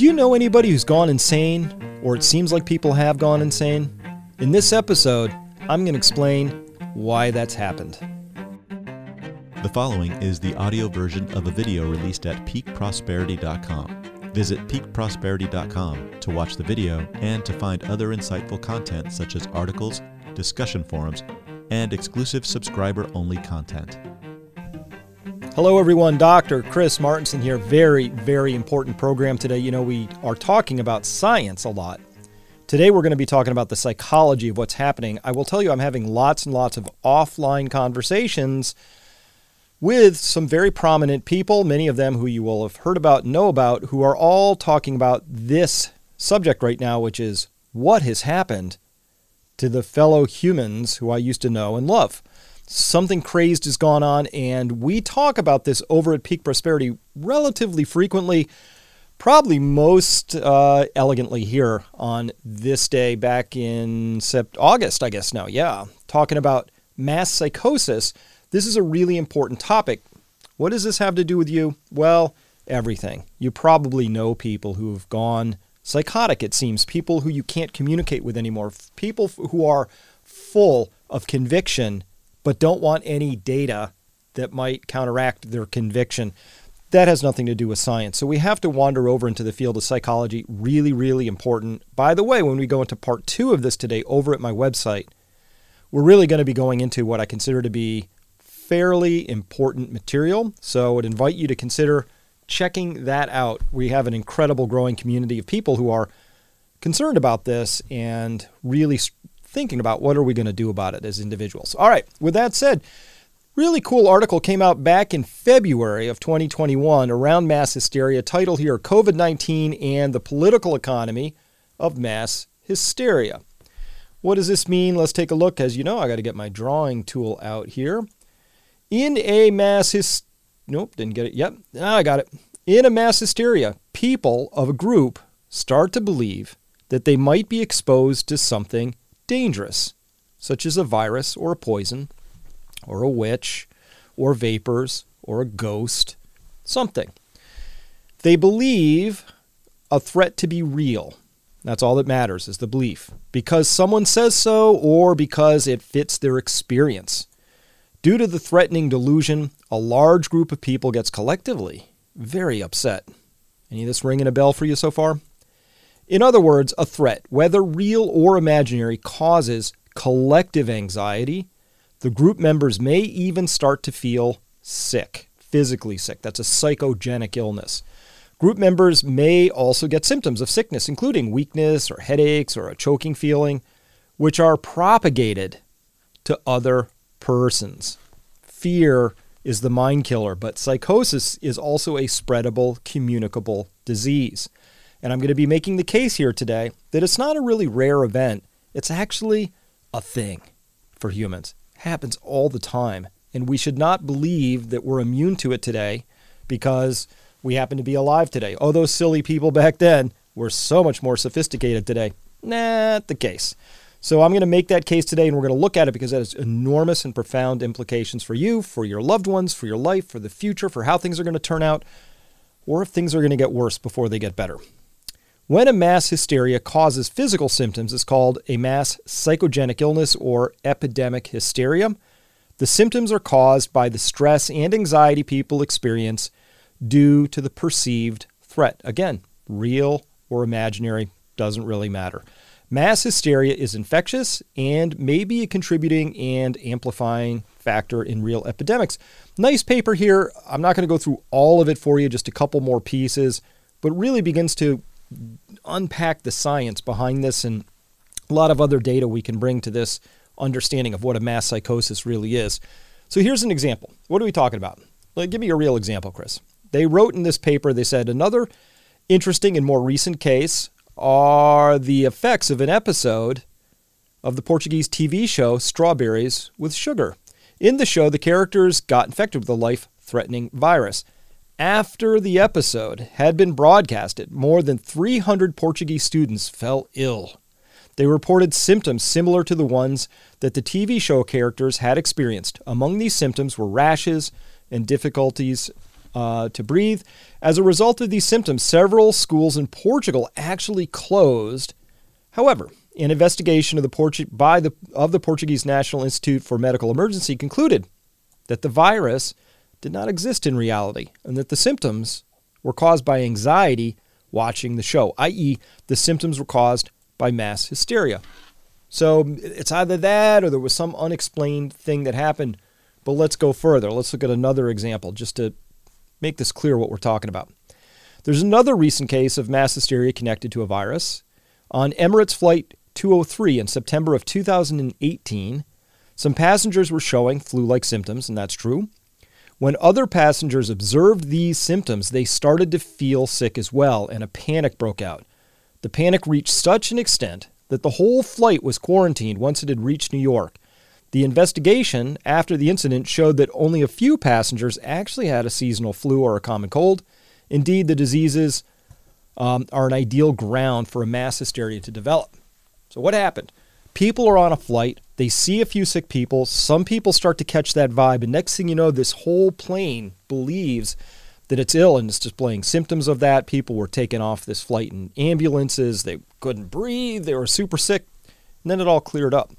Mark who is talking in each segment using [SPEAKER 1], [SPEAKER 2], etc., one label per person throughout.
[SPEAKER 1] Do you know anybody who's gone insane, or it seems like people have gone insane? In this episode, I'm going to explain why that's happened.
[SPEAKER 2] The following is the audio version of a video released at peakprosperity.com. Visit peakprosperity.com to watch the video and to find other insightful content such as articles, discussion forums, and exclusive subscriber only content.
[SPEAKER 1] Hello, everyone. Dr. Chris Martenson here. Very, very important program today. You know, we are talking about science a lot. Today, we're going to be talking about the psychology of what's happening. I will tell you, I'm having lots and lots of offline conversations with some very prominent people, many of them who you will have heard about, know about, who are all talking about this subject right now, which is what has happened to the fellow humans who I used to know and love something crazed has gone on, and we talk about this over at Peak Prosperity relatively frequently, probably most uh, elegantly here on this day back in sept- August, I guess now. Yeah, talking about mass psychosis. This is a really important topic. What does this have to do with you? Well, everything. You probably know people who have gone psychotic, it seems, people who you can't communicate with anymore, people who are full of conviction but don't want any data that might counteract their conviction. That has nothing to do with science. So we have to wander over into the field of psychology. Really, really important. By the way, when we go into part two of this today over at my website, we're really going to be going into what I consider to be fairly important material. So I would invite you to consider checking that out. We have an incredible growing community of people who are concerned about this and really thinking about what are we going to do about it as individuals. All right, with that said, really cool article came out back in February of 2021 around mass hysteria. Title here COVID 19 and the political economy of mass hysteria. What does this mean? Let's take a look. As you know, I got to get my drawing tool out here. In a mass hys- nope, didn't get it. Yep, now I got it. In a mass hysteria, people of a group start to believe that they might be exposed to something dangerous, such as a virus or a poison, or a witch, or vapors, or a ghost, something. They believe a threat to be real. That's all that matters is the belief. Because someone says so or because it fits their experience. Due to the threatening delusion, a large group of people gets collectively very upset. Any of this ringing a bell for you so far? In other words, a threat, whether real or imaginary, causes collective anxiety. The group members may even start to feel sick, physically sick. That's a psychogenic illness. Group members may also get symptoms of sickness, including weakness or headaches or a choking feeling, which are propagated to other persons. Fear is the mind killer, but psychosis is also a spreadable, communicable disease. And I'm going to be making the case here today that it's not a really rare event. It's actually a thing for humans. It happens all the time. And we should not believe that we're immune to it today because we happen to be alive today. Oh, those silly people back then were so much more sophisticated today. Not the case. So I'm going to make that case today and we're going to look at it because it has enormous and profound implications for you, for your loved ones, for your life, for the future, for how things are going to turn out, or if things are going to get worse before they get better. When a mass hysteria causes physical symptoms, it's called a mass psychogenic illness or epidemic hysteria. The symptoms are caused by the stress and anxiety people experience due to the perceived threat. Again, real or imaginary doesn't really matter. Mass hysteria is infectious and may be a contributing and amplifying factor in real epidemics. Nice paper here. I'm not going to go through all of it for you, just a couple more pieces, but really begins to unpack the science behind this and a lot of other data we can bring to this understanding of what a mass psychosis really is. So here's an example. What are we talking about? Like, give me a real example, Chris. They wrote in this paper, they said another interesting and more recent case are the effects of an episode of the Portuguese TV show Strawberries with Sugar. In the show, the characters got infected with a life threatening virus. After the episode had been broadcasted, more than 300 Portuguese students fell ill. They reported symptoms similar to the ones that the TV show characters had experienced. Among these symptoms were rashes and difficulties uh, to breathe. As a result of these symptoms, several schools in Portugal actually closed. However, an investigation of the Portu- by the of the Portuguese National Institute for Medical Emergency concluded that the virus did not exist in reality and that the symptoms were caused by anxiety watching the show, i.e., the symptoms were caused by mass hysteria. So it's either that or there was some unexplained thing that happened. But let's go further. Let's look at another example just to make this clear what we're talking about. There's another recent case of mass hysteria connected to a virus. On Emirates Flight 203 in September of 2018, some passengers were showing flu like symptoms, and that's true. When other passengers observed these symptoms, they started to feel sick as well, and a panic broke out. The panic reached such an extent that the whole flight was quarantined once it had reached New York. The investigation after the incident showed that only a few passengers actually had a seasonal flu or a common cold. Indeed, the diseases um, are an ideal ground for a mass hysteria to develop. So, what happened? People are on a flight, they see a few sick people, some people start to catch that vibe, and next thing you know, this whole plane believes that it's ill and it's displaying symptoms of that. People were taken off this flight in ambulances, they couldn't breathe, they were super sick, and then it all cleared up.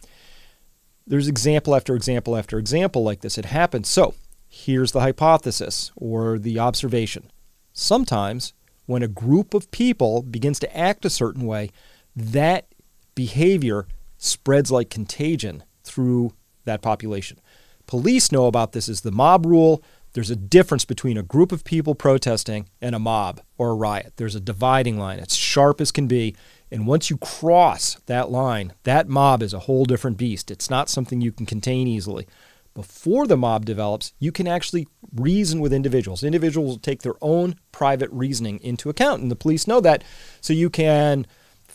[SPEAKER 1] There's example after example after example like this. It happens. So, here's the hypothesis or the observation. Sometimes, when a group of people begins to act a certain way, that behavior spreads like contagion through that population. Police know about this as the mob rule. There's a difference between a group of people protesting and a mob or a riot. There's a dividing line. It's sharp as can be. And once you cross that line, that mob is a whole different beast. It's not something you can contain easily. Before the mob develops, you can actually reason with individuals. Individuals take their own private reasoning into account, and the police know that. So you can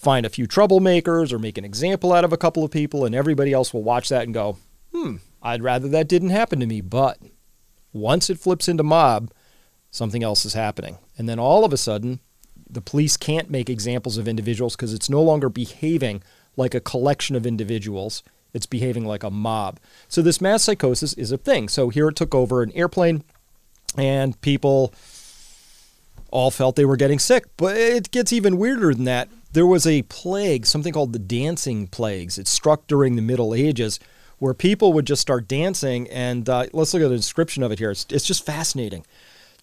[SPEAKER 1] find a few troublemakers or make an example out of a couple of people, and everybody else will watch that and go, hmm, I'd rather that didn't happen to me. But once it flips into mob, something else is happening. And then all of a sudden, the police can't make examples of individuals because it's no longer behaving like a collection of individuals. It's behaving like a mob. So this mass psychosis is a thing. So here it took over an airplane, and people all felt they were getting sick. But it gets even weirder than that. There was a plague, something called the dancing plagues. It struck during the Middle Ages, where people would just start dancing. And uh, let's look at the description of it here. It's, it's just fascinating.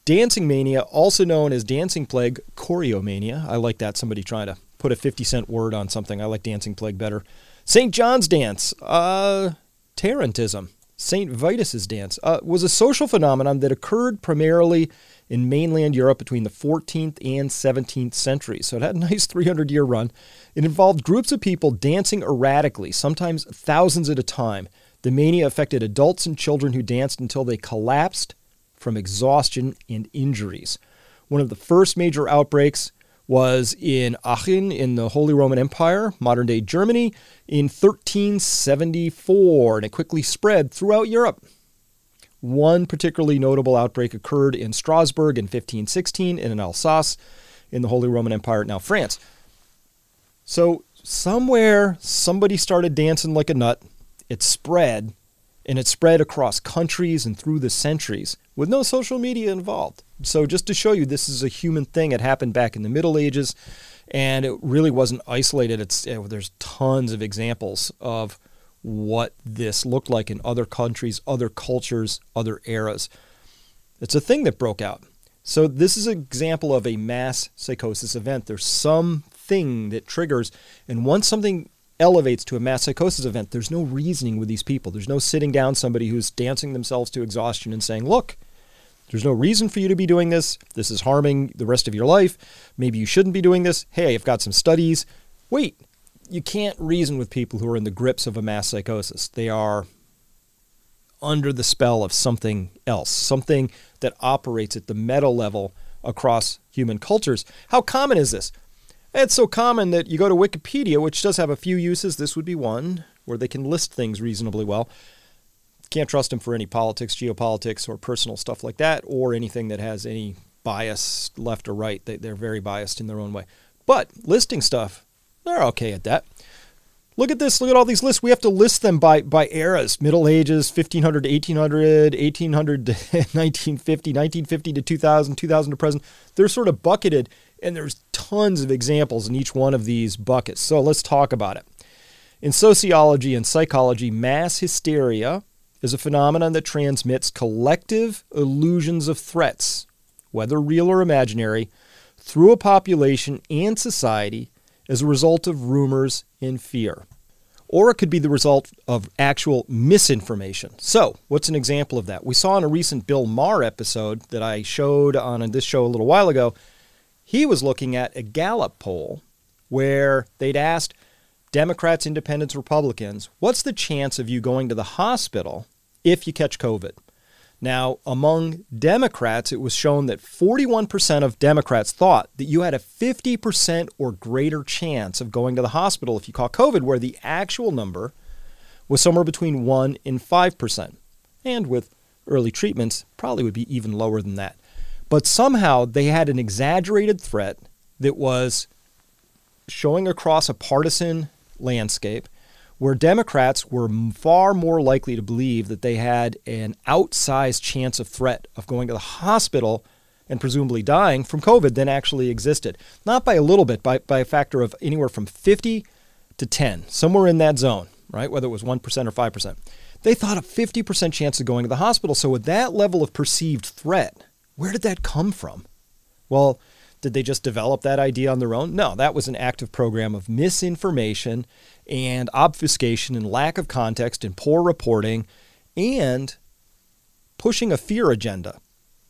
[SPEAKER 1] Dancing mania, also known as dancing plague, choreomania. I like that. Somebody trying to put a 50 cent word on something. I like dancing plague better. St. John's dance, uh, Tarantism, St. Vitus's dance, uh, was a social phenomenon that occurred primarily in mainland Europe between the 14th and 17th centuries. So it had a nice 300 year run. It involved groups of people dancing erratically, sometimes thousands at a time. The mania affected adults and children who danced until they collapsed from exhaustion and injuries. One of the first major outbreaks was in Aachen in the Holy Roman Empire, modern day Germany, in 1374, and it quickly spread throughout Europe. One particularly notable outbreak occurred in Strasbourg in 1516 and in Alsace in the Holy Roman Empire, now France. So, somewhere somebody started dancing like a nut, it spread, and it spread across countries and through the centuries with no social media involved. So, just to show you, this is a human thing. It happened back in the Middle Ages, and it really wasn't isolated. It's it, there's tons of examples of what this looked like in other countries, other cultures, other eras. It's a thing that broke out. So, this is an example of a mass psychosis event. There's something that triggers, and once something elevates to a mass psychosis event, there's no reasoning with these people. There's no sitting down somebody who's dancing themselves to exhaustion and saying, Look, there's no reason for you to be doing this. This is harming the rest of your life. Maybe you shouldn't be doing this. Hey, I've got some studies. Wait, you can't reason with people who are in the grips of a mass psychosis. They are under the spell of something else, something that operates at the meta level across human cultures. How common is this? It's so common that you go to Wikipedia, which does have a few uses. This would be one where they can list things reasonably well. Can't trust them for any politics, geopolitics, or personal stuff like that, or anything that has any bias left or right. They, they're very biased in their own way. But listing stuff, they're okay at that. Look at this. Look at all these lists. We have to list them by, by eras Middle Ages, 1500 to 1800, 1800 to 1950, 1950 to 2000, 2000 to present. They're sort of bucketed, and there's tons of examples in each one of these buckets. So let's talk about it. In sociology and psychology, mass hysteria is a phenomenon that transmits collective illusions of threats, whether real or imaginary, through a population and society as a result of rumors and fear. Or it could be the result of actual misinformation. So, what's an example of that? We saw in a recent Bill Maher episode that I showed on this show a little while ago, he was looking at a Gallup poll where they'd asked Democrats, Independents, Republicans, what's the chance of you going to the hospital if you catch COVID? Now, among Democrats, it was shown that 41% of Democrats thought that you had a 50% or greater chance of going to the hospital if you caught COVID, where the actual number was somewhere between 1 and 5%. And with early treatments, probably would be even lower than that. But somehow they had an exaggerated threat that was showing across a partisan landscape where Democrats were far more likely to believe that they had an outsized chance of threat of going to the hospital and presumably dying from COVID than actually existed. Not by a little bit, by, by a factor of anywhere from 50 to 10, somewhere in that zone, right? Whether it was 1% or 5%. They thought a 50% chance of going to the hospital. So, with that level of perceived threat, where did that come from? Well, did they just develop that idea on their own? No, that was an active program of misinformation and obfuscation and lack of context and poor reporting and pushing a fear agenda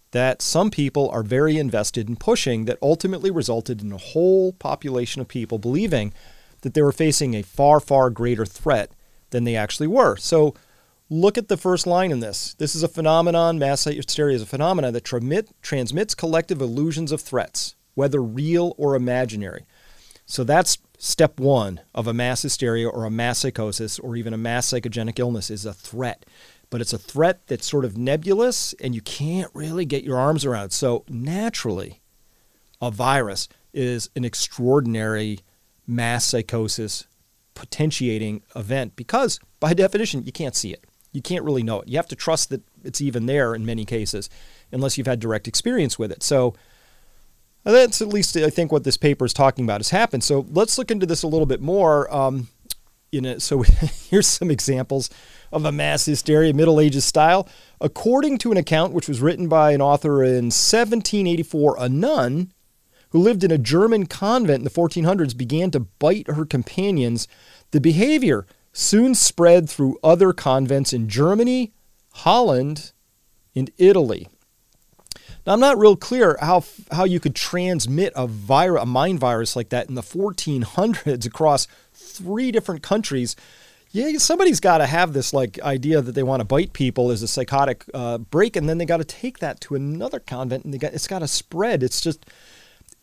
[SPEAKER 1] that some people are very invested in pushing that ultimately resulted in a whole population of people believing that they were facing a far, far greater threat than they actually were. So look at the first line in this. This is a phenomenon, mass hysteria is a phenomenon that transmit, transmits collective illusions of threats, whether real or imaginary. So that's step one of a mass hysteria or a mass psychosis or even a mass psychogenic illness is a threat. But it's a threat that's sort of nebulous and you can't really get your arms around. So naturally, a virus is an extraordinary mass psychosis potentiating event because by definition you can't see it. You can't really know it. You have to trust that it's even there in many cases unless you've had direct experience with it. So that's at least, I think, what this paper is talking about has happened. So let's look into this a little bit more. Um, in it. So here's some examples of a mass hysteria, Middle Ages style. According to an account which was written by an author in 1784, a nun who lived in a German convent in the 1400s began to bite her companions. The behavior soon spread through other convents in Germany, Holland, and Italy. Now, I'm not real clear how how you could transmit a virus, a mind virus like that in the 1400s across three different countries. Yeah, somebody's got to have this like idea that they want to bite people as a psychotic uh, break, and then they got to take that to another convent, and they got it's got to spread. It's just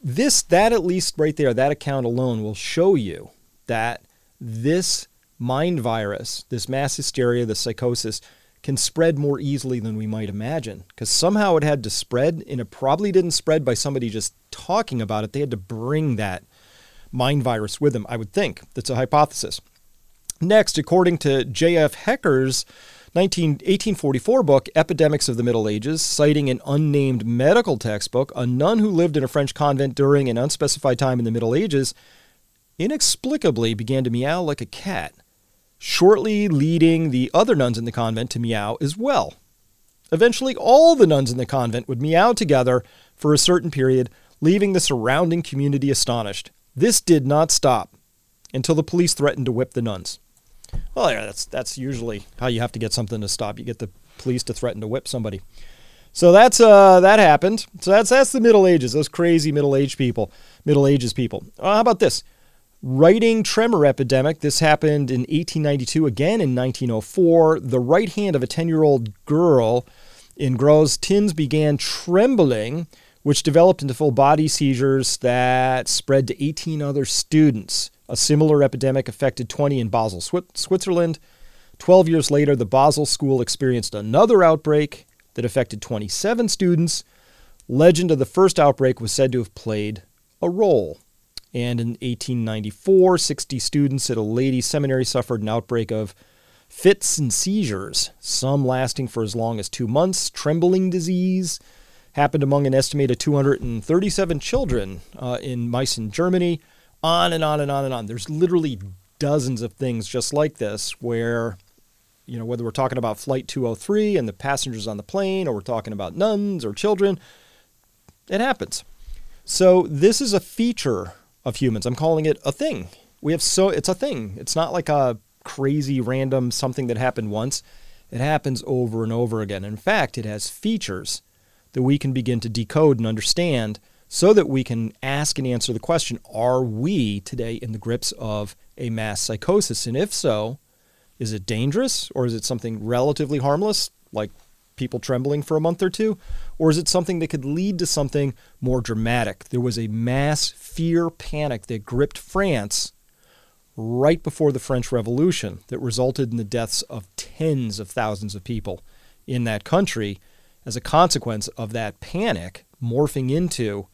[SPEAKER 1] this that at least right there, that account alone will show you that this mind virus, this mass hysteria, the psychosis, can spread more easily than we might imagine. Because somehow it had to spread, and it probably didn't spread by somebody just talking about it. They had to bring that mind virus with them, I would think. That's a hypothesis. Next, according to J.F. Hecker's 19, 1844 book, Epidemics of the Middle Ages, citing an unnamed medical textbook, a nun who lived in a French convent during an unspecified time in the Middle Ages inexplicably began to meow like a cat shortly leading the other nuns in the convent to meow as well. Eventually, all the nuns in the convent would meow together for a certain period, leaving the surrounding community astonished. This did not stop until the police threatened to whip the nuns. Well, yeah, that's that's usually how you have to get something to stop. You get the police to threaten to whip somebody. So that's uh, that happened. So that's that's the Middle Ages. Those crazy Middle Age people, Middle Ages people. Uh, how about this? Writing tremor epidemic. This happened in 1892, again in 1904. The right hand of a 10 year old girl in Gross Tinz began trembling, which developed into full body seizures that spread to 18 other students. A similar epidemic affected 20 in Basel, Switzerland. 12 years later, the Basel school experienced another outbreak that affected 27 students. Legend of the first outbreak was said to have played a role. And in 1894, 60 students at a ladies' seminary suffered an outbreak of fits and seizures, some lasting for as long as two months. Trembling disease happened among an estimated 237 children uh, in Meissen, Germany. On and on and on and on. There's literally dozens of things just like this where you know, whether we're talking about Flight 203 and the passengers on the plane, or we're talking about nuns or children, it happens. So this is a feature of humans. I'm calling it a thing. We have so it's a thing. It's not like a crazy random something that happened once. It happens over and over again. In fact, it has features that we can begin to decode and understand so that we can ask and answer the question Are we today in the grips of a mass psychosis? And if so, is it dangerous or is it something relatively harmless, like people trembling for a month or two? Or is it something that could lead to something more dramatic? There was a mass fear panic that gripped France right before the French Revolution that resulted in the deaths of tens of thousands of people in that country as a consequence of that panic morphing into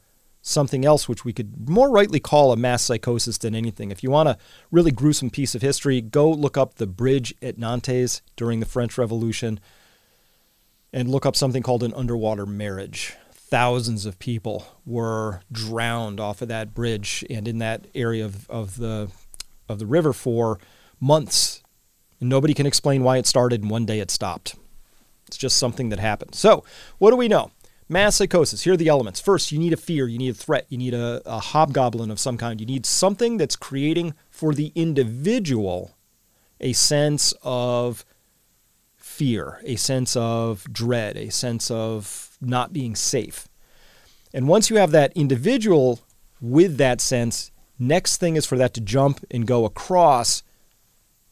[SPEAKER 1] something else which we could more rightly call a mass psychosis than anything. If you want a really gruesome piece of history, go look up the bridge at Nantes during the French Revolution and look up something called an underwater marriage. Thousands of people were drowned off of that bridge and in that area of, of the of the river for months. And nobody can explain why it started and one day it stopped. It's just something that happened. So, what do we know? Mass psychosis. Here are the elements. First, you need a fear, you need a threat, you need a, a hobgoblin of some kind. You need something that's creating for the individual a sense of fear, a sense of dread, a sense of not being safe. And once you have that individual with that sense, next thing is for that to jump and go across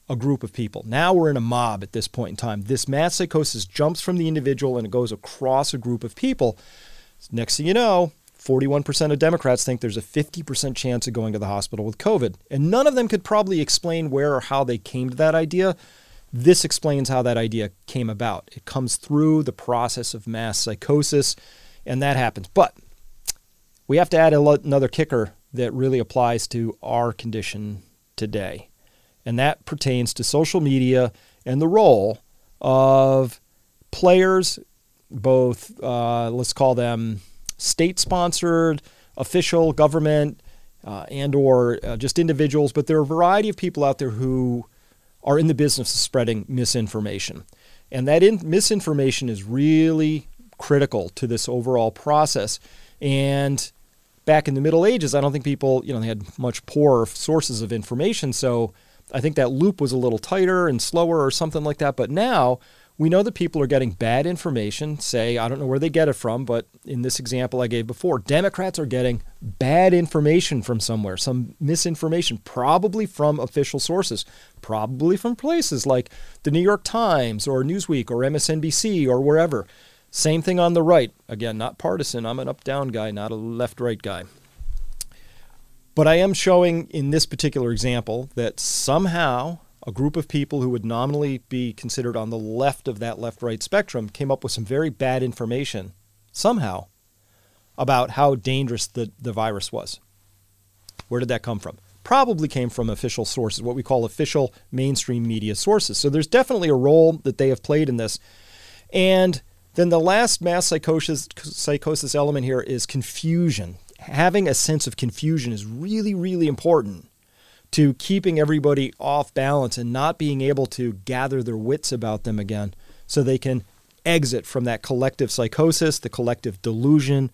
[SPEAKER 1] a group of people. Now we're in a mob at this point in time. This mass psychosis jumps from the individual and it goes across a group of people. Next thing you know, 41% of Democrats think there's a 50% chance of going to the hospital with COVID. And none of them could probably explain where or how they came to that idea. This explains how that idea came about. It comes through the process of mass psychosis, and that happens. But we have to add another kicker that really applies to our condition today and that pertains to social media and the role of players, both uh, let's call them state-sponsored, official, government, uh, and or uh, just individuals. But there are a variety of people out there who are in the business of spreading misinformation, and that in- misinformation is really critical to this overall process. And back in the Middle Ages, I don't think people, you know, they had much poorer sources of information, so I think that loop was a little tighter and slower or something like that. But now we know that people are getting bad information. Say, I don't know where they get it from, but in this example I gave before, Democrats are getting bad information from somewhere, some misinformation, probably from official sources, probably from places like the New York Times or Newsweek or MSNBC or wherever. Same thing on the right. Again, not partisan. I'm an up down guy, not a left right guy. But I am showing in this particular example that somehow a group of people who would nominally be considered on the left of that left right spectrum came up with some very bad information, somehow, about how dangerous the, the virus was. Where did that come from? Probably came from official sources, what we call official mainstream media sources. So there's definitely a role that they have played in this. And then the last mass psychosis, psychosis element here is confusion having a sense of confusion is really, really important to keeping everybody off balance and not being able to gather their wits about them again so they can exit from that collective psychosis, the collective delusion,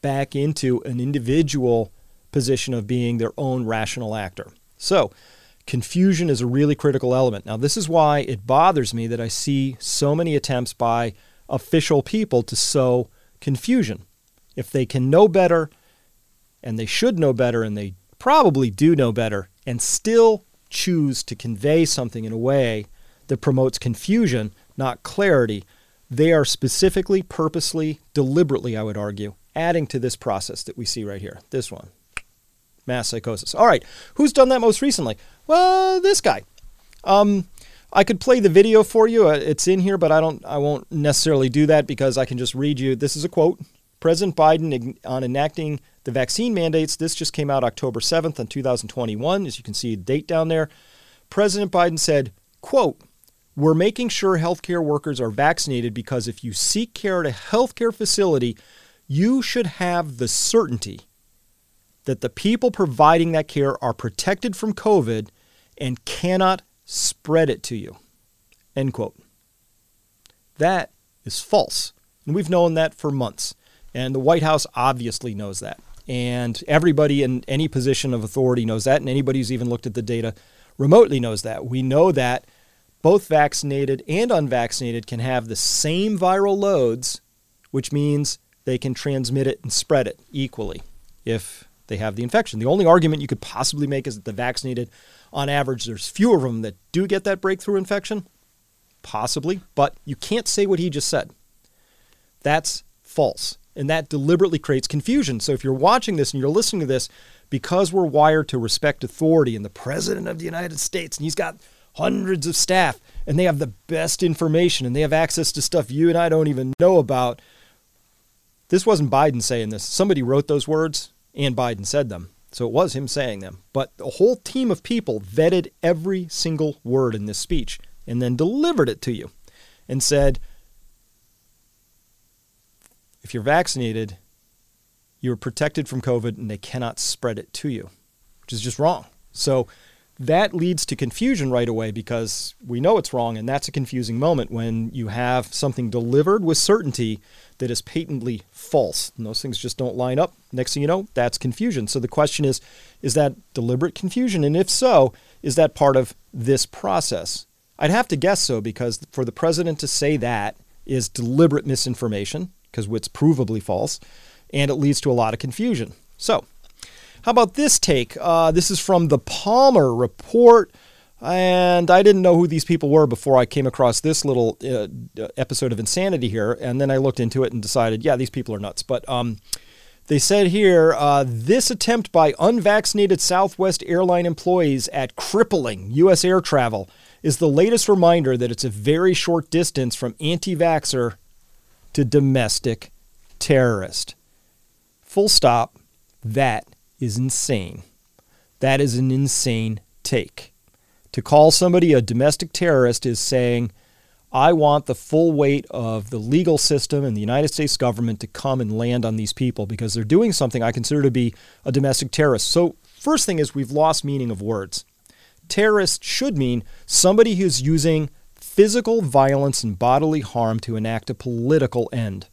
[SPEAKER 1] back into an individual position of being their own rational actor. So, confusion is a really critical element. Now, this is why it bothers me that I see so many attempts by official people to sow confusion. If they can know better, and they should know better and they probably do know better and still choose to convey something in a way that promotes confusion, not clarity, they are specifically, purposely, deliberately, I would argue, adding to this process that we see right here. This one mass psychosis. All right, who's done that most recently? Well, this guy. Um, I could play the video for you. Uh, it's in here, but I don't. I won't necessarily do that because I can just read you. This is a quote. President Biden on enacting the vaccine mandates, this just came out October 7th in 2021. As you can see, the date down there. President Biden said, quote, we're making sure healthcare workers are vaccinated because if you seek care at a healthcare facility, you should have the certainty that the people providing that care are protected from COVID and cannot spread it to you. End quote. That is false. And we've known that for months. And the White House obviously knows that. And everybody in any position of authority knows that. And anybody who's even looked at the data remotely knows that. We know that both vaccinated and unvaccinated can have the same viral loads, which means they can transmit it and spread it equally if they have the infection. The only argument you could possibly make is that the vaccinated, on average, there's fewer of them that do get that breakthrough infection. Possibly, but you can't say what he just said. That's false. And that deliberately creates confusion. So if you're watching this and you're listening to this, because we're wired to respect authority and the President of the United States, and he's got hundreds of staff, and they have the best information, and they have access to stuff you and I don't even know about. This wasn't Biden saying this. Somebody wrote those words, and Biden said them. So it was him saying them. But a whole team of people vetted every single word in this speech and then delivered it to you and said, if you're vaccinated, you're protected from COVID and they cannot spread it to you, which is just wrong. So that leads to confusion right away because we know it's wrong, and that's a confusing moment when you have something delivered with certainty that is patently false. And those things just don't line up. Next thing you know, that's confusion. So the question is is that deliberate confusion? And if so, is that part of this process? I'd have to guess so because for the president to say that is deliberate misinformation because it's provably false, and it leads to a lot of confusion. So, how about this take? Uh, this is from the Palmer Report. And I didn't know who these people were before I came across this little uh, episode of insanity here. And then I looked into it and decided, yeah, these people are nuts. But um, they said here uh, this attempt by unvaccinated Southwest airline employees at crippling U.S. air travel is the latest reminder that it's a very short distance from anti vaxxer to domestic terrorist. Full stop. That is insane. That is an insane take. To call somebody a domestic terrorist is saying, I want the full weight of the legal system and the United States government to come and land on these people because they're doing something I consider to be a domestic terrorist. So, first thing is we've lost meaning of words. Terrorist should mean somebody who's using physical violence and bodily harm to enact a political end.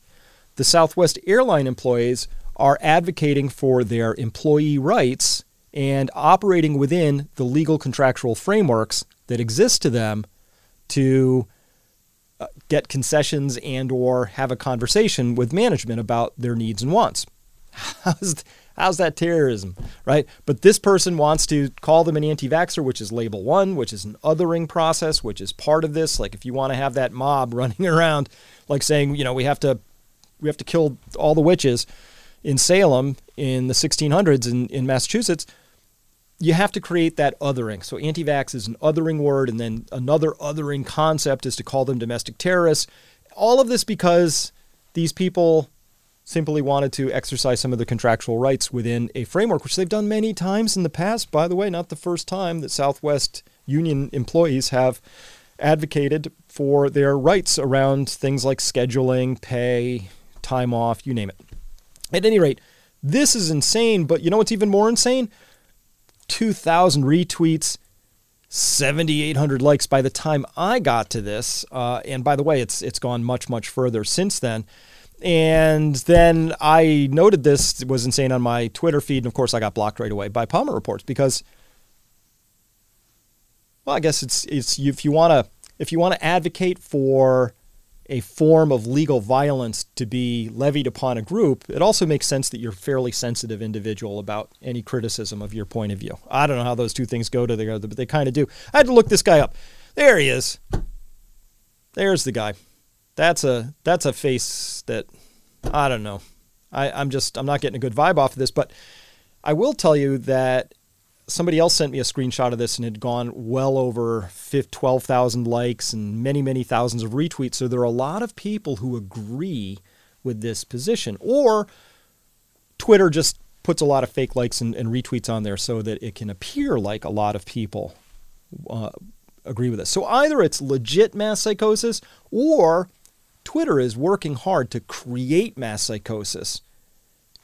[SPEAKER 1] The Southwest airline employees are advocating for their employee rights and operating within the legal contractual frameworks that exist to them to uh, get concessions and or have a conversation with management about their needs and wants. How's, how's that terrorism, right? But this person wants to call them an anti-vaxxer, which is label one, which is an othering process, which is part of this. Like if you want to have that mob running around, like saying, you know, we have to we have to kill all the witches in Salem in the 1600s in, in Massachusetts, you have to create that othering. So anti vax is an othering word, and then another othering concept is to call them domestic terrorists. All of this because these people simply wanted to exercise some of the contractual rights within a framework, which they've done many times in the past. By the way, not the first time that Southwest Union employees have advocated for their rights around things like scheduling, pay, time off, you name it. At any rate, this is insane, but you know what's even more insane? 2,000 retweets, 7,800 likes by the time I got to this. Uh, and by the way, it's it's gone much much further since then. And then I noted this was insane on my Twitter feed, and of course I got blocked right away by Palmer reports because, well, I guess it's it's if you want to if you want to advocate for a form of legal violence to be levied upon a group, it also makes sense that you're a fairly sensitive individual about any criticism of your point of view. I don't know how those two things go together, but they kind of do. I had to look this guy up. There he is. There's the guy. That's a that's a face that I don't know. I, I'm just I'm not getting a good vibe off of this, but I will tell you that somebody else sent me a screenshot of this and had gone well over 12,000 likes and many, many thousands of retweets. So there are a lot of people who agree with this position. Or Twitter just puts a lot of fake likes and, and retweets on there so that it can appear like a lot of people uh, agree with this. So either it's legit mass psychosis or Twitter is working hard to create mass psychosis,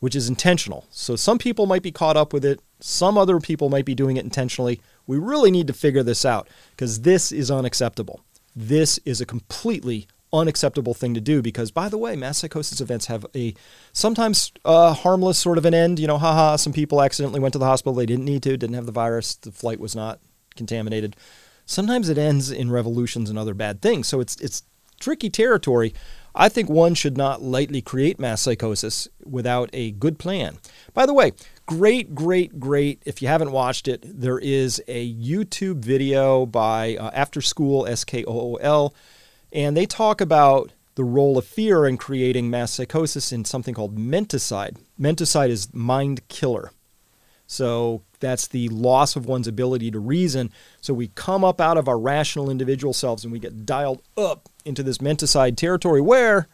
[SPEAKER 1] which is intentional. So some people might be caught up with it, some other people might be doing it intentionally. We really need to figure this out because this is unacceptable. This is a completely unacceptable thing to do because, by the way, mass psychosis events have a sometimes uh, harmless sort of an end. You know, haha, some people accidentally went to the hospital. They didn't need to, didn't have the virus, the flight was not contaminated. Sometimes it ends in revolutions and other bad things. So it's, it's tricky territory. I think one should not lightly create mass psychosis without a good plan. By the way, great, great, great. If you haven't watched it, there is a YouTube video by uh, After Skool, S K O O L, and they talk about the role of fear in creating mass psychosis in something called menticide. Menticide is mind killer. So that's the loss of one's ability to reason. So we come up out of our rational individual selves and we get dialed up into this menticide territory where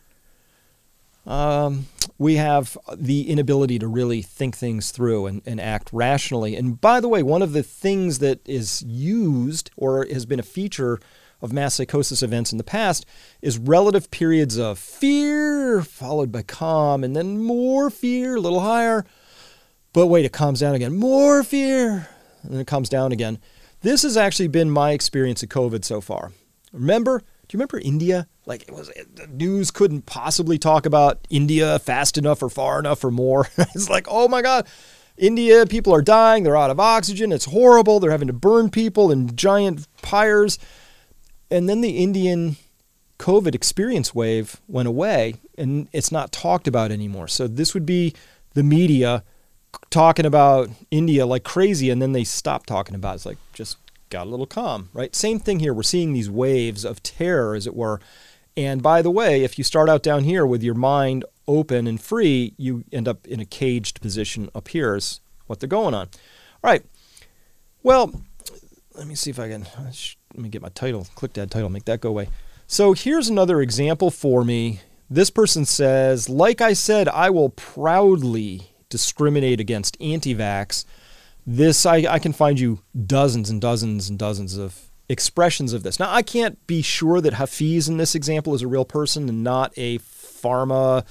[SPEAKER 1] um, we have the inability to really think things through and, and act rationally. And by the way, one of the things that is used or has been a feature of mass psychosis events in the past is relative periods of fear followed by calm and then more fear, a little higher. But wait, it calms down again. More fear. And it calms down again. This has actually been my experience of COVID so far. Remember, do you remember India? Like it was the news couldn't possibly talk about India fast enough or far enough or more. it's like, oh my God, India, people are dying, they're out of oxygen, it's horrible, they're having to burn people in giant pyres. And then the Indian COVID experience wave went away and it's not talked about anymore. So this would be the media talking about India like crazy and then they stopped talking about it. It's like just got a little calm, right? Same thing here. We're seeing these waves of terror, as it were. And by the way, if you start out down here with your mind open and free, you end up in a caged position up here, is what they're going on. All right. Well, let me see if I can. Let me get my title, click that title, make that go away. So here's another example for me. This person says, like I said, I will proudly discriminate against anti vax this I, I can find you dozens and dozens and dozens of expressions of this. Now I can't be sure that Hafiz in this example is a real person and not a pharma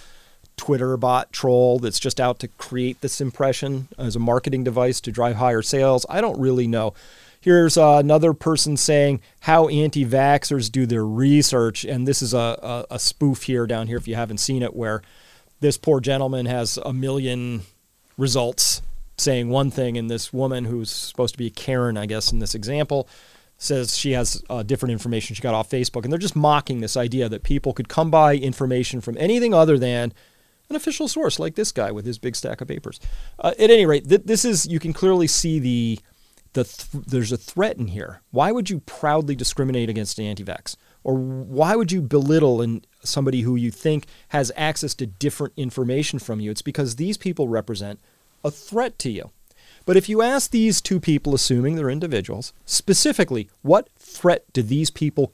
[SPEAKER 1] Twitter bot troll that's just out to create this impression as a marketing device to drive higher sales. I don't really know. Here's uh, another person saying how anti vaxxers do their research. And this is a, a, a, spoof here down here, if you haven't seen it, where this poor gentleman has a million results saying one thing, and this woman who's supposed to be Karen, I guess, in this example, says she has uh, different information she got off Facebook. And they're just mocking this idea that people could come by information from anything other than an official source like this guy with his big stack of papers. Uh, at any rate, th- this is, you can clearly see the, the th- there's a threat in here. Why would you proudly discriminate against anti vax? Or why would you belittle somebody who you think has access to different information from you? It's because these people represent a threat to you. But if you ask these two people, assuming they're individuals, specifically, what threat do these people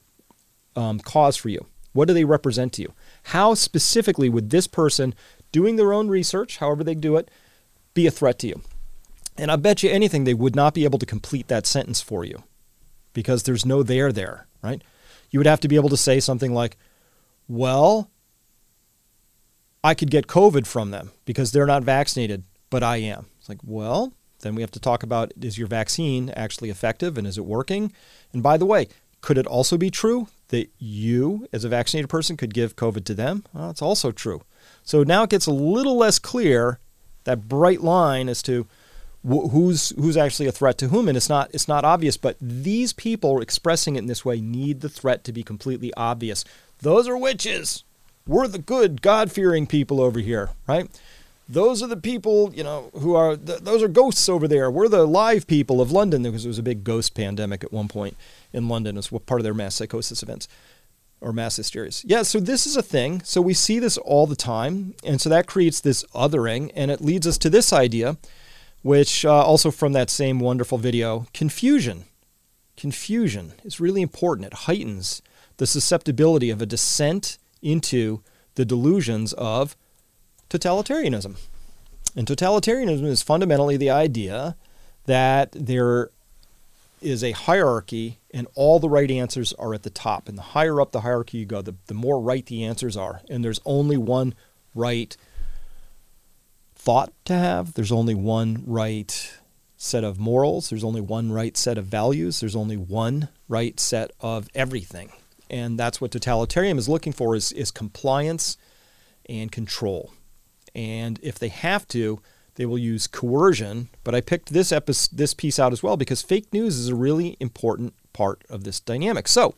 [SPEAKER 1] um, cause for you? What do they represent to you? How specifically would this person doing their own research, however they do it, be a threat to you? And I bet you anything they would not be able to complete that sentence for you because there's no there there, right? You would have to be able to say something like, well, I could get COVID from them because they're not vaccinated but I am. It's like, well, then we have to talk about is your vaccine actually effective and is it working? And by the way, could it also be true that you, as a vaccinated person, could give COVID to them? Well, also true. So now it gets a little less clear that bright line as to wh- who's who's actually a threat to whom, and it's not it's not obvious. But these people expressing it in this way need the threat to be completely obvious. Those are witches. We're the good, God fearing people over here, right? those are the people, you know, who are, th- those are ghosts over there. We're the live people of London because there was a big ghost pandemic at one point in London as part of their mass psychosis events or mass hysterias. Yeah, so this is a thing. So we see this all the time. And so that creates this othering. And it leads us to this idea, which uh, also from that same wonderful video confusion. Confusion is really important. It heightens the susceptibility of a descent into the delusions of totalitarianism. And totalitarianism is fundamentally the idea that there is a hierarchy and all the right answers are at the top. And the higher up the hierarchy you go, the, the more right the answers are. And there's only one right thought to have, there's only one right set of morals, there's only one right set of values, there's only one right set of everything. And that's what totalitarian is looking for is, is compliance and control. And if they have to, they will use coercion. But I picked this episode, this piece out as well because fake news is a really important part of this dynamic. So,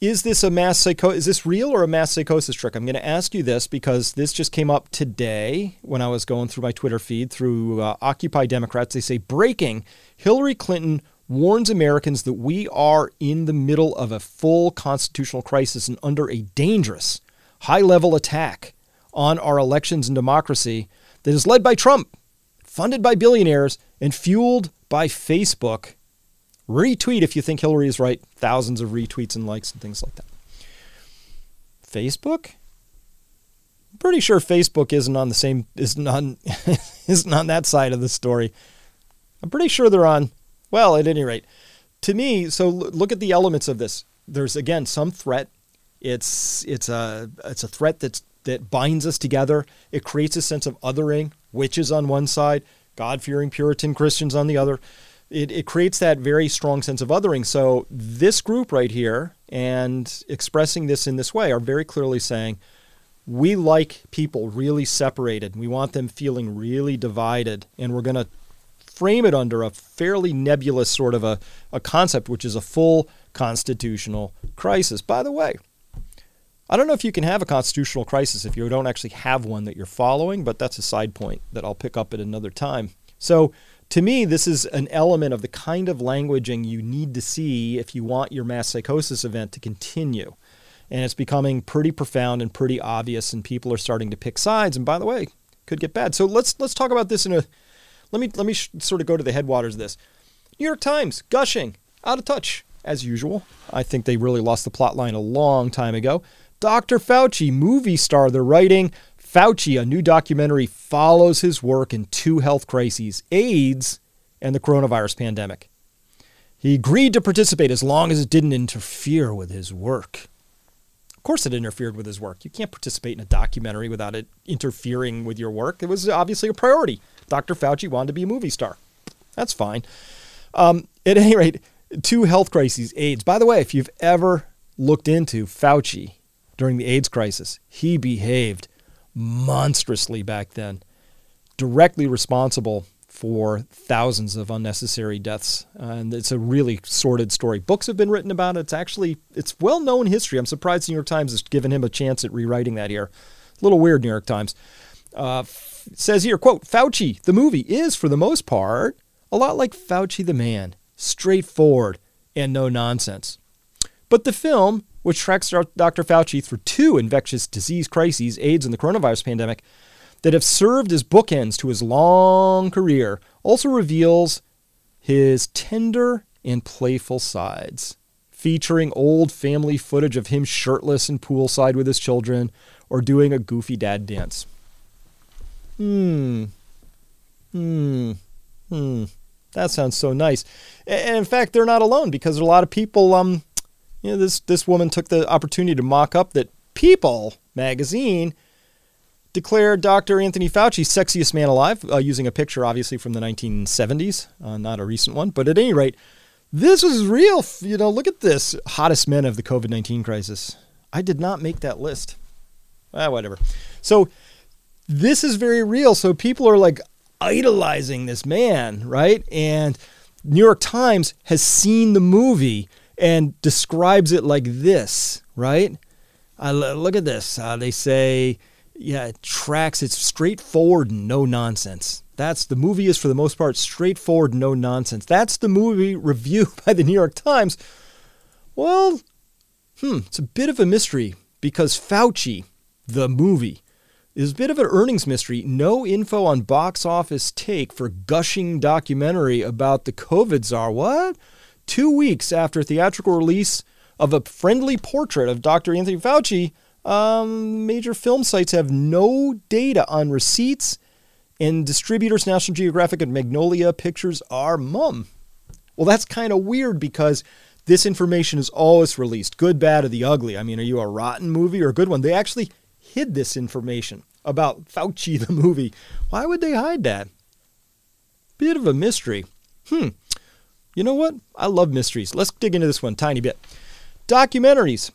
[SPEAKER 1] is this a mass psycho? Is this real or a mass psychosis trick? I'm going to ask you this because this just came up today when I was going through my Twitter feed through uh, Occupy Democrats. They say breaking: Hillary Clinton warns Americans that we are in the middle of a full constitutional crisis and under a dangerous high-level attack on our elections and democracy that is led by Trump, funded by billionaires, and fueled by Facebook Retweet if you think Hillary is right. Thousands of retweets and likes and things like that. Facebook? I'm pretty sure Facebook isn't on the same isn't on isn't on that side of the story. I'm pretty sure they're on well, at any rate. To me, so look at the elements of this. There's again some threat. It's it's a it's a threat that's that binds us together. It creates a sense of othering, witches on one side, God fearing Puritan Christians on the other it, it creates that very strong sense of othering. So this group right here and expressing this in this way are very clearly saying we like people really separated. We want them feeling really divided, and we're going to frame it under a fairly nebulous sort of a, a concept, which is a full constitutional crisis. By the way, I don't know if you can have a constitutional crisis if you don't actually have one that you're following, but that's a side point that I'll pick up at another time. So to me, this is an element of the kind of languaging you need to see if you want your mass psychosis event to continue. And it's becoming pretty profound and pretty obvious, and people are starting to pick sides. And by the way, could get bad. So let's let's talk about this in a. Let me let me sh- sort of go to the headwaters of this. New York Times gushing, out of touch as usual. I think they really lost the plot line a long time ago. Dr. Fauci, movie star, they're writing Fauci, a new documentary, follows his work in two health crises AIDS and the coronavirus pandemic. He agreed to participate as long as it didn't interfere with his work. Of course, it interfered with his work. You can't participate in a documentary without it interfering with your work. It was obviously a priority. Dr. Fauci wanted to be a movie star. That's fine. Um, at any rate, two health crises, AIDS. By the way, if you've ever looked into Fauci during the AIDS crisis, he behaved monstrously back then, directly responsible for thousands of unnecessary deaths. Uh, and it's a really sordid story. Books have been written about it. It's actually it's well known history. I'm surprised the New York Times has given him a chance at rewriting that here. A little weird, New York Times. Uh, says here, quote, Fauci, the movie, is for the most part a lot like Fauci the man, straightforward and no nonsense. But the film which tracks Dr. Fauci through two infectious disease crises, AIDS and the coronavirus pandemic, that have served as bookends to his long career, also reveals his tender and playful sides, featuring old family footage of him shirtless and poolside with his children or doing a goofy dad dance. Hmm. Hmm. Hmm. That sounds so nice. And in fact, they're not alone because a lot of people um, you know, this this woman took the opportunity to mock up that People magazine declared Dr. Anthony Fauci sexiest man alive, uh, using a picture obviously from the 1970s, uh, not a recent one. But at any rate, this was real. You know, look at this hottest men of the COVID 19 crisis. I did not make that list. Ah, whatever. So this is very real. So people are like idolizing this man, right? And New York Times has seen the movie and describes it like this, right? Look at this. Uh, they say, yeah, it tracks, it's straightforward and no nonsense. That's the movie is for the most part straightforward, no nonsense. That's the movie review by the New York Times. Well, hmm, it's a bit of a mystery because Fauci, the movie, is a bit of an earnings mystery. No info on box office take for gushing documentary about the COVID czar. What? Two weeks after theatrical release of a friendly portrait of Dr. Anthony Fauci, um, major film sites have no data on receipts and distributors National Geographic and Magnolia Pictures are mum. Well, that's kind of weird because this information is always released good, bad, or the ugly. I mean, are you a rotten movie or a good one? They actually hid this information about Fauci, the movie. Why would they hide that? Bit of a mystery. Hmm. You know what? I love mysteries. Let's dig into this one tiny bit. Documentaries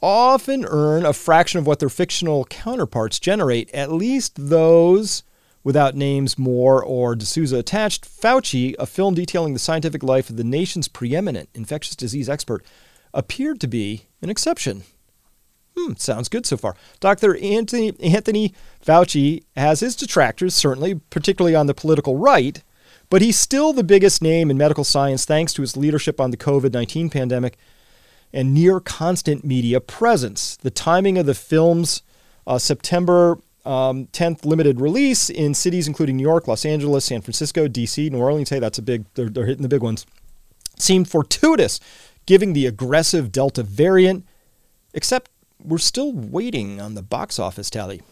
[SPEAKER 1] often earn a fraction of what their fictional counterparts generate, at least those without names Moore or D'Souza attached. Fauci, a film detailing the scientific life of the nation's preeminent infectious disease expert, appeared to be an exception. Hmm, sounds good so far. Dr. Anthony, Anthony Fauci has his detractors, certainly, particularly on the political right, but he's still the biggest name in medical science thanks to his leadership on the COVID 19 pandemic and near constant media presence. The timing of the film's uh, September um, 10th limited release in cities including New York, Los Angeles, San Francisco, DC, New Orleans. Hey, that's a big, they're, they're hitting the big ones. Seemed fortuitous, giving the aggressive Delta variant, except we're still waiting on the box office tally.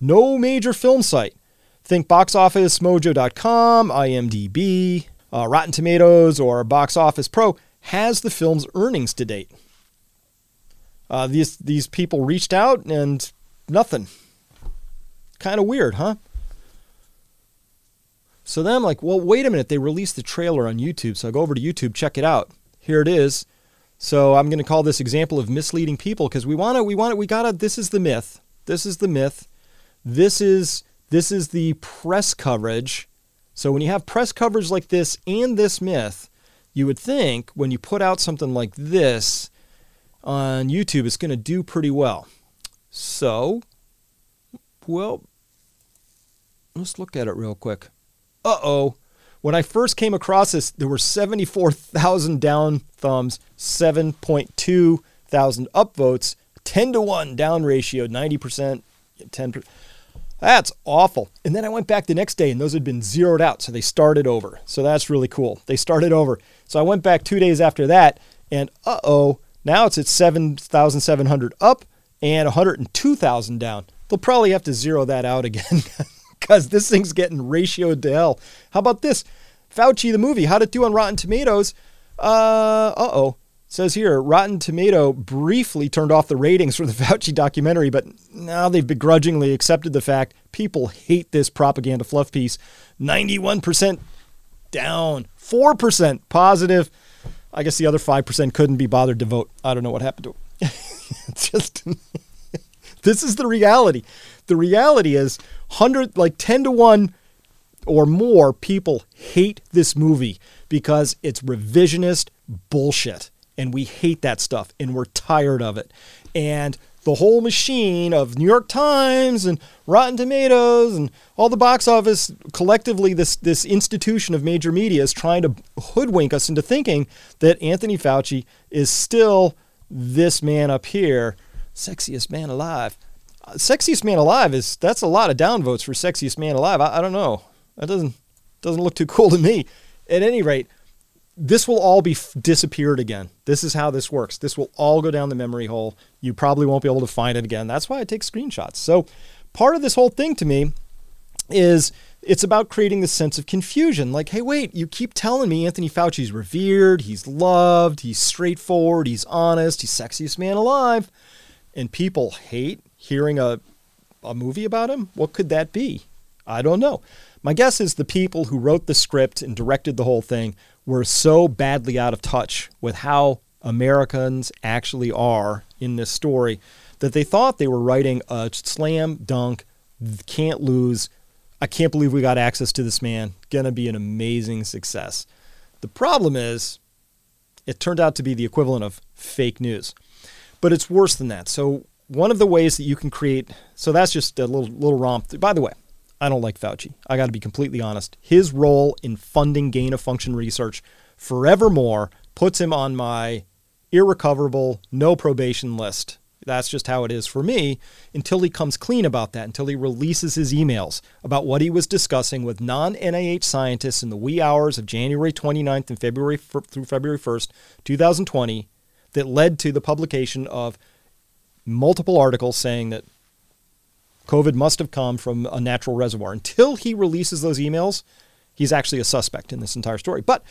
[SPEAKER 1] No major film site. Think boxofficemojo.com, IMDb, uh, Rotten Tomatoes, or Box Office Pro has the film's earnings to date. Uh, these these people reached out and nothing. Kind of weird, huh? So then I'm like, well, wait a minute. They released the trailer on YouTube. So I go over to YouTube, check it out. Here it is. So I'm going to call this example of misleading people because we want to, we want to, we got to, this is the myth. This is the myth. This is, this is the press coverage. So when you have press coverage like this and this myth, you would think when you put out something like this on YouTube, it's going to do pretty well. So, well, let's look at it real quick. Uh oh. When I first came across this, there were 74,000 down thumbs, 7.2 thousand upvotes, 10 to 1 down ratio, 90%, 10%. That's awful. And then I went back the next day and those had been zeroed out. So they started over. So that's really cool. They started over. So I went back two days after that and uh oh, now it's at 7,700 up and 102,000 down. They'll probably have to zero that out again because this thing's getting ratioed to hell. How about this? Fauci, the movie, how'd it do on Rotten Tomatoes? Uh oh says here Rotten Tomato briefly turned off the ratings for the Fauci documentary, but now they've begrudgingly accepted the fact people hate this propaganda fluff piece. 91% down, 4% positive. I guess the other 5% couldn't be bothered to vote. I don't know what happened to them. just this is the reality. The reality is 100 like 10 to 1 or more people hate this movie because it's revisionist bullshit and we hate that stuff and we're tired of it. And the whole machine of New York Times and Rotten Tomatoes and all the box office collectively this this institution of major media is trying to hoodwink us into thinking that Anthony Fauci is still this man up here, sexiest man alive. Uh, sexiest man alive is that's a lot of downvotes for sexiest man alive. I, I don't know. That doesn't doesn't look too cool to me. At any rate, this will all be f- disappeared again. This is how this works. This will all go down the memory hole. You probably won't be able to find it again. That's why I take screenshots. So, part of this whole thing to me is it's about creating this sense of confusion. Like, hey, wait, you keep telling me Anthony Fauci's revered, he's loved, he's straightforward, he's honest, he's sexiest man alive. And people hate hearing a, a movie about him. What could that be? I don't know. My guess is the people who wrote the script and directed the whole thing were so badly out of touch with how Americans actually are in this story that they thought they were writing a slam dunk, can't lose. I can't believe we got access to this man. Gonna be an amazing success. The problem is, it turned out to be the equivalent of fake news. But it's worse than that. So, one of the ways that you can create, so that's just a little, little romp. By the way, I don't like Fauci. I got to be completely honest. His role in funding gain of function research forevermore puts him on my irrecoverable, no probation list. That's just how it is for me until he comes clean about that, until he releases his emails about what he was discussing with non NIH scientists in the wee hours of January 29th and February through February 1st, 2020, that led to the publication of multiple articles saying that COVID must have come from a natural reservoir. Until he releases those emails, he's actually a suspect in this entire story. But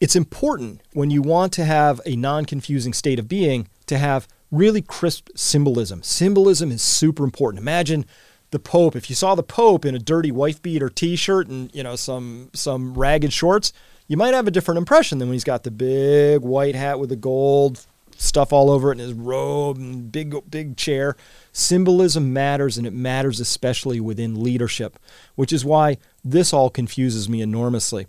[SPEAKER 1] it's important when you want to have a non confusing state of being to have really crisp symbolism. Symbolism is super important. Imagine the Pope. If you saw the Pope in a dirty wife beater T-shirt and you know some some ragged shorts, you might have a different impression than when he's got the big white hat with the gold stuff all over it and his robe and big big chair. Symbolism matters and it matters especially within leadership, which is why this all confuses me enormously.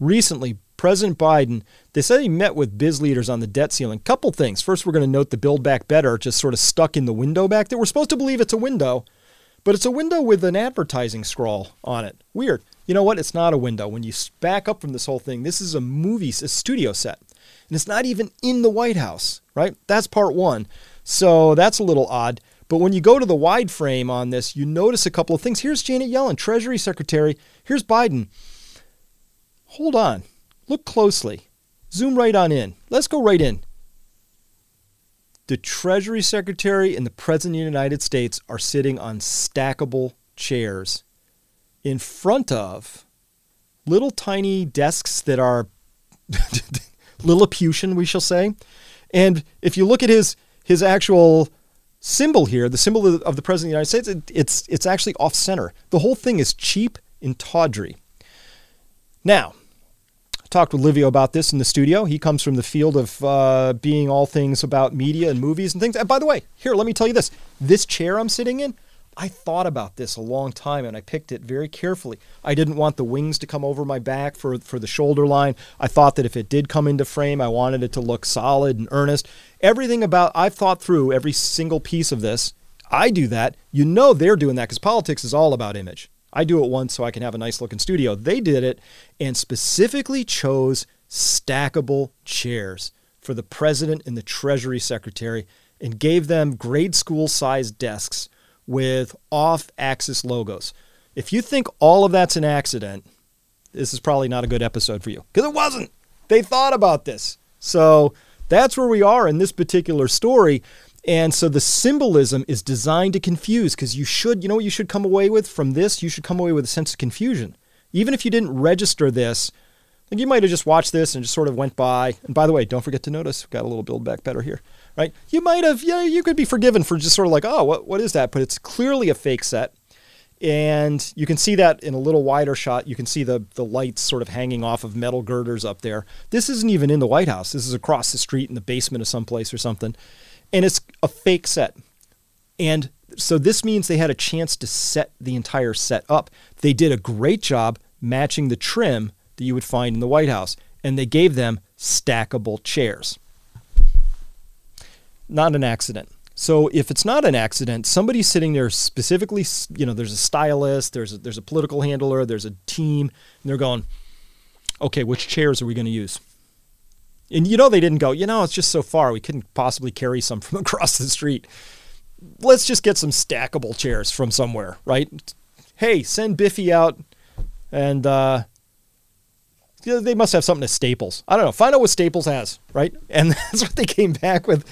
[SPEAKER 1] Recently, President Biden, they said he met with biz leaders on the debt ceiling. Couple things. First, we're going to note the Build Back Better just sort of stuck in the window back there. We're supposed to believe it's a window, but it's a window with an advertising scroll on it. Weird. You know what? It's not a window. When you back up from this whole thing, this is a movie, a studio set. And it's not even in the White House, right? That's part one. So that's a little odd. But when you go to the wide frame on this, you notice a couple of things. Here's Janet Yellen, Treasury Secretary. Here's Biden. Hold on. Look closely. Zoom right on in. Let's go right in. The Treasury Secretary and the President of the United States are sitting on stackable chairs in front of little tiny desks that are Lilliputian, we shall say. And if you look at his his actual symbol here, the symbol of the President of the United States, it, it's it's actually off center. The whole thing is cheap and tawdry. Now, I talked with Livio about this in the studio. He comes from the field of uh, being all things about media and movies and things. And by the way, here, let me tell you this: this chair I'm sitting in, I thought about this a long time and I picked it very carefully. I didn't want the wings to come over my back for, for the shoulder line. I thought that if it did come into frame, I wanted it to look solid and earnest. Everything about, I've thought through every single piece of this. I do that. You know they're doing that because politics is all about image. I do it once so I can have a nice looking studio. They did it and specifically chose stackable chairs for the president and the treasury secretary and gave them grade school sized desks with off axis logos. If you think all of that's an accident, this is probably not a good episode for you because it wasn't. They thought about this. So that's where we are in this particular story. And so the symbolism is designed to confuse because you should, you know what you should come away with from this? You should come away with a sense of confusion. Even if you didn't register this, like you might have just watched this and just sort of went by. And by the way, don't forget to notice, got a little build back better here right? You might have, yeah, you could be forgiven for just sort of like, oh, what, what is that? But it's clearly a fake set. And you can see that in a little wider shot. You can see the, the lights sort of hanging off of metal girders up there. This isn't even in the White House. This is across the street in the basement of someplace or something. And it's a fake set. And so this means they had a chance to set the entire set up. They did a great job matching the trim that you would find in the White House. And they gave them stackable chairs not an accident. So if it's not an accident, somebody's sitting there specifically, you know, there's a stylist, there's a, there's a political handler, there's a team, and they're going, okay, which chairs are we going to use? And you know they didn't go, you know, it's just so far, we couldn't possibly carry some from across the street. Let's just get some stackable chairs from somewhere, right? Hey, send Biffy out and uh, they must have something at Staples. I don't know. Find out what Staples has, right? And that's what they came back with.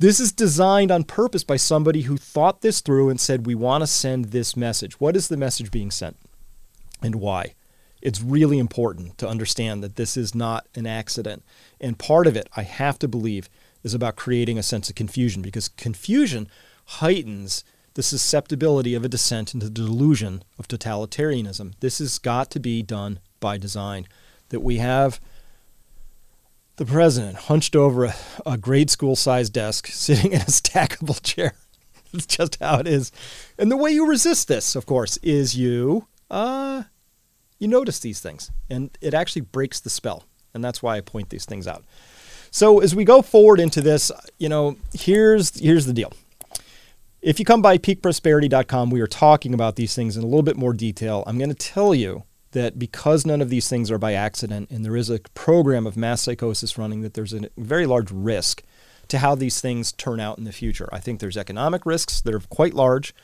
[SPEAKER 1] This is designed on purpose by somebody who thought this through and said, we want to send this message. What is the message being sent and why? It's really important to understand that this is not an accident. And part of it, I have to believe, is about creating a sense of confusion because confusion heightens the susceptibility of a descent into the delusion of totalitarianism. This has got to be done by design. That we have the president, hunched over a, a grade school sized desk, sitting in a stackable chair. It's just how it is. And the way you resist this, of course, is you uh, you notice these things. And it actually breaks the spell. And that's why I point these things out. So as we go forward into this, you know, here's here's the deal. If you come by peakprosperity.com, we are talking about these things in a little bit more detail. I'm going to tell you that because none of these things are by accident and there is a program of mass psychosis running, that there's a very large risk to how these things turn out in the future. I think there's economic risks that are quite large.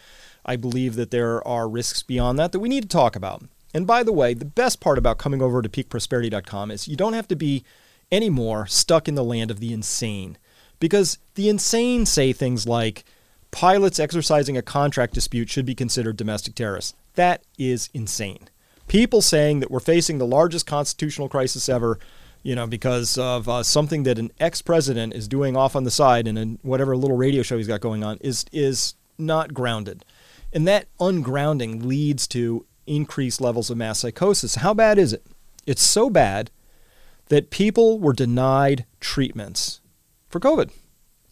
[SPEAKER 1] I believe that there are risks beyond that that we need to talk about. And by the way, the best part about coming over to peakprosperity.com is you don't have to be anymore stuck in the land of the insane. Because the insane say things like, pilots exercising a contract dispute should be considered domestic terrorists. That is insane. People saying that we're facing the largest constitutional crisis ever, you know, because of uh, something that an ex-president is doing off on the side in whatever little radio show he's got going on is is not grounded. And that ungrounding leads to increased levels of mass psychosis. How bad is it? It's so bad that people were denied treatments for COVID,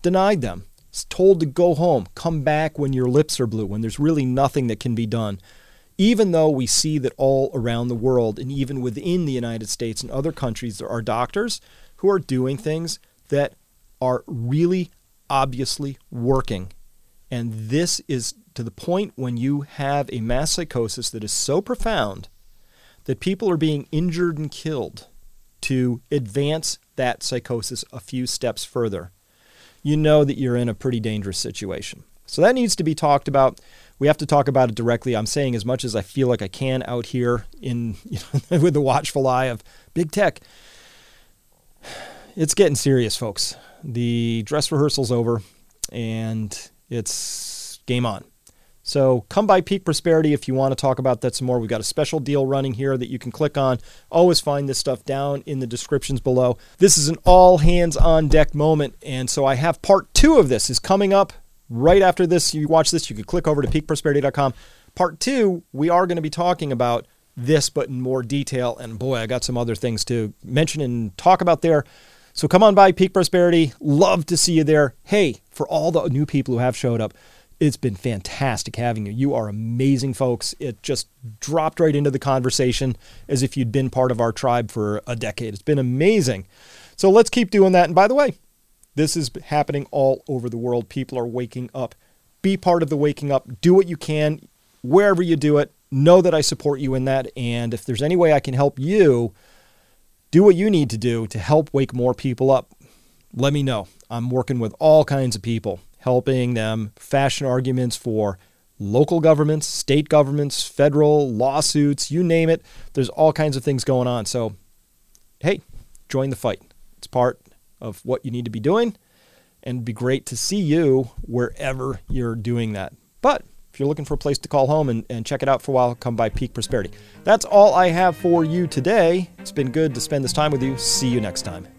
[SPEAKER 1] denied them, told to go home, come back when your lips are blue, when there's really nothing that can be done. Even though we see that all around the world and even within the United States and other countries, there are doctors who are doing things that are really obviously working. And this is to the point when you have a mass psychosis that is so profound that people are being injured and killed to advance that psychosis a few steps further, you know that you're in a pretty dangerous situation. So that needs to be talked about. We have to talk about it directly. I'm saying as much as I feel like I can out here in you know, with the watchful eye of big tech. It's getting serious, folks. The dress rehearsal's over and it's game on. So come by Peak Prosperity if you want to talk about that some more. We've got a special deal running here that you can click on. Always find this stuff down in the descriptions below. This is an all hands on deck moment. And so I have part two of this is coming up right after this. You watch this, you could click over to peakprosperity.com. Part two, we are going to be talking about this, but in more detail. And boy, I got some other things to mention and talk about there. So come on by Peak Prosperity. Love to see you there. Hey, for all the new people who have showed up, it's been fantastic having you. You are amazing folks. It just dropped right into the conversation as if you'd been part of our tribe for a decade. It's been amazing. So let's keep doing that. And by the way, this is happening all over the world. People are waking up. Be part of the waking up. Do what you can wherever you do it. Know that I support you in that. And if there's any way I can help you, do what you need to do to help wake more people up. Let me know. I'm working with all kinds of people helping them fashion arguments for local governments, state governments, federal lawsuits, you name it. There's all kinds of things going on. So, hey, join the fight. It's part of what you need to be doing, and it'd be great to see you wherever you're doing that. But if you're looking for a place to call home and, and check it out for a while, come by Peak Prosperity. That's all I have for you today. It's been good to spend this time with you. See you next time.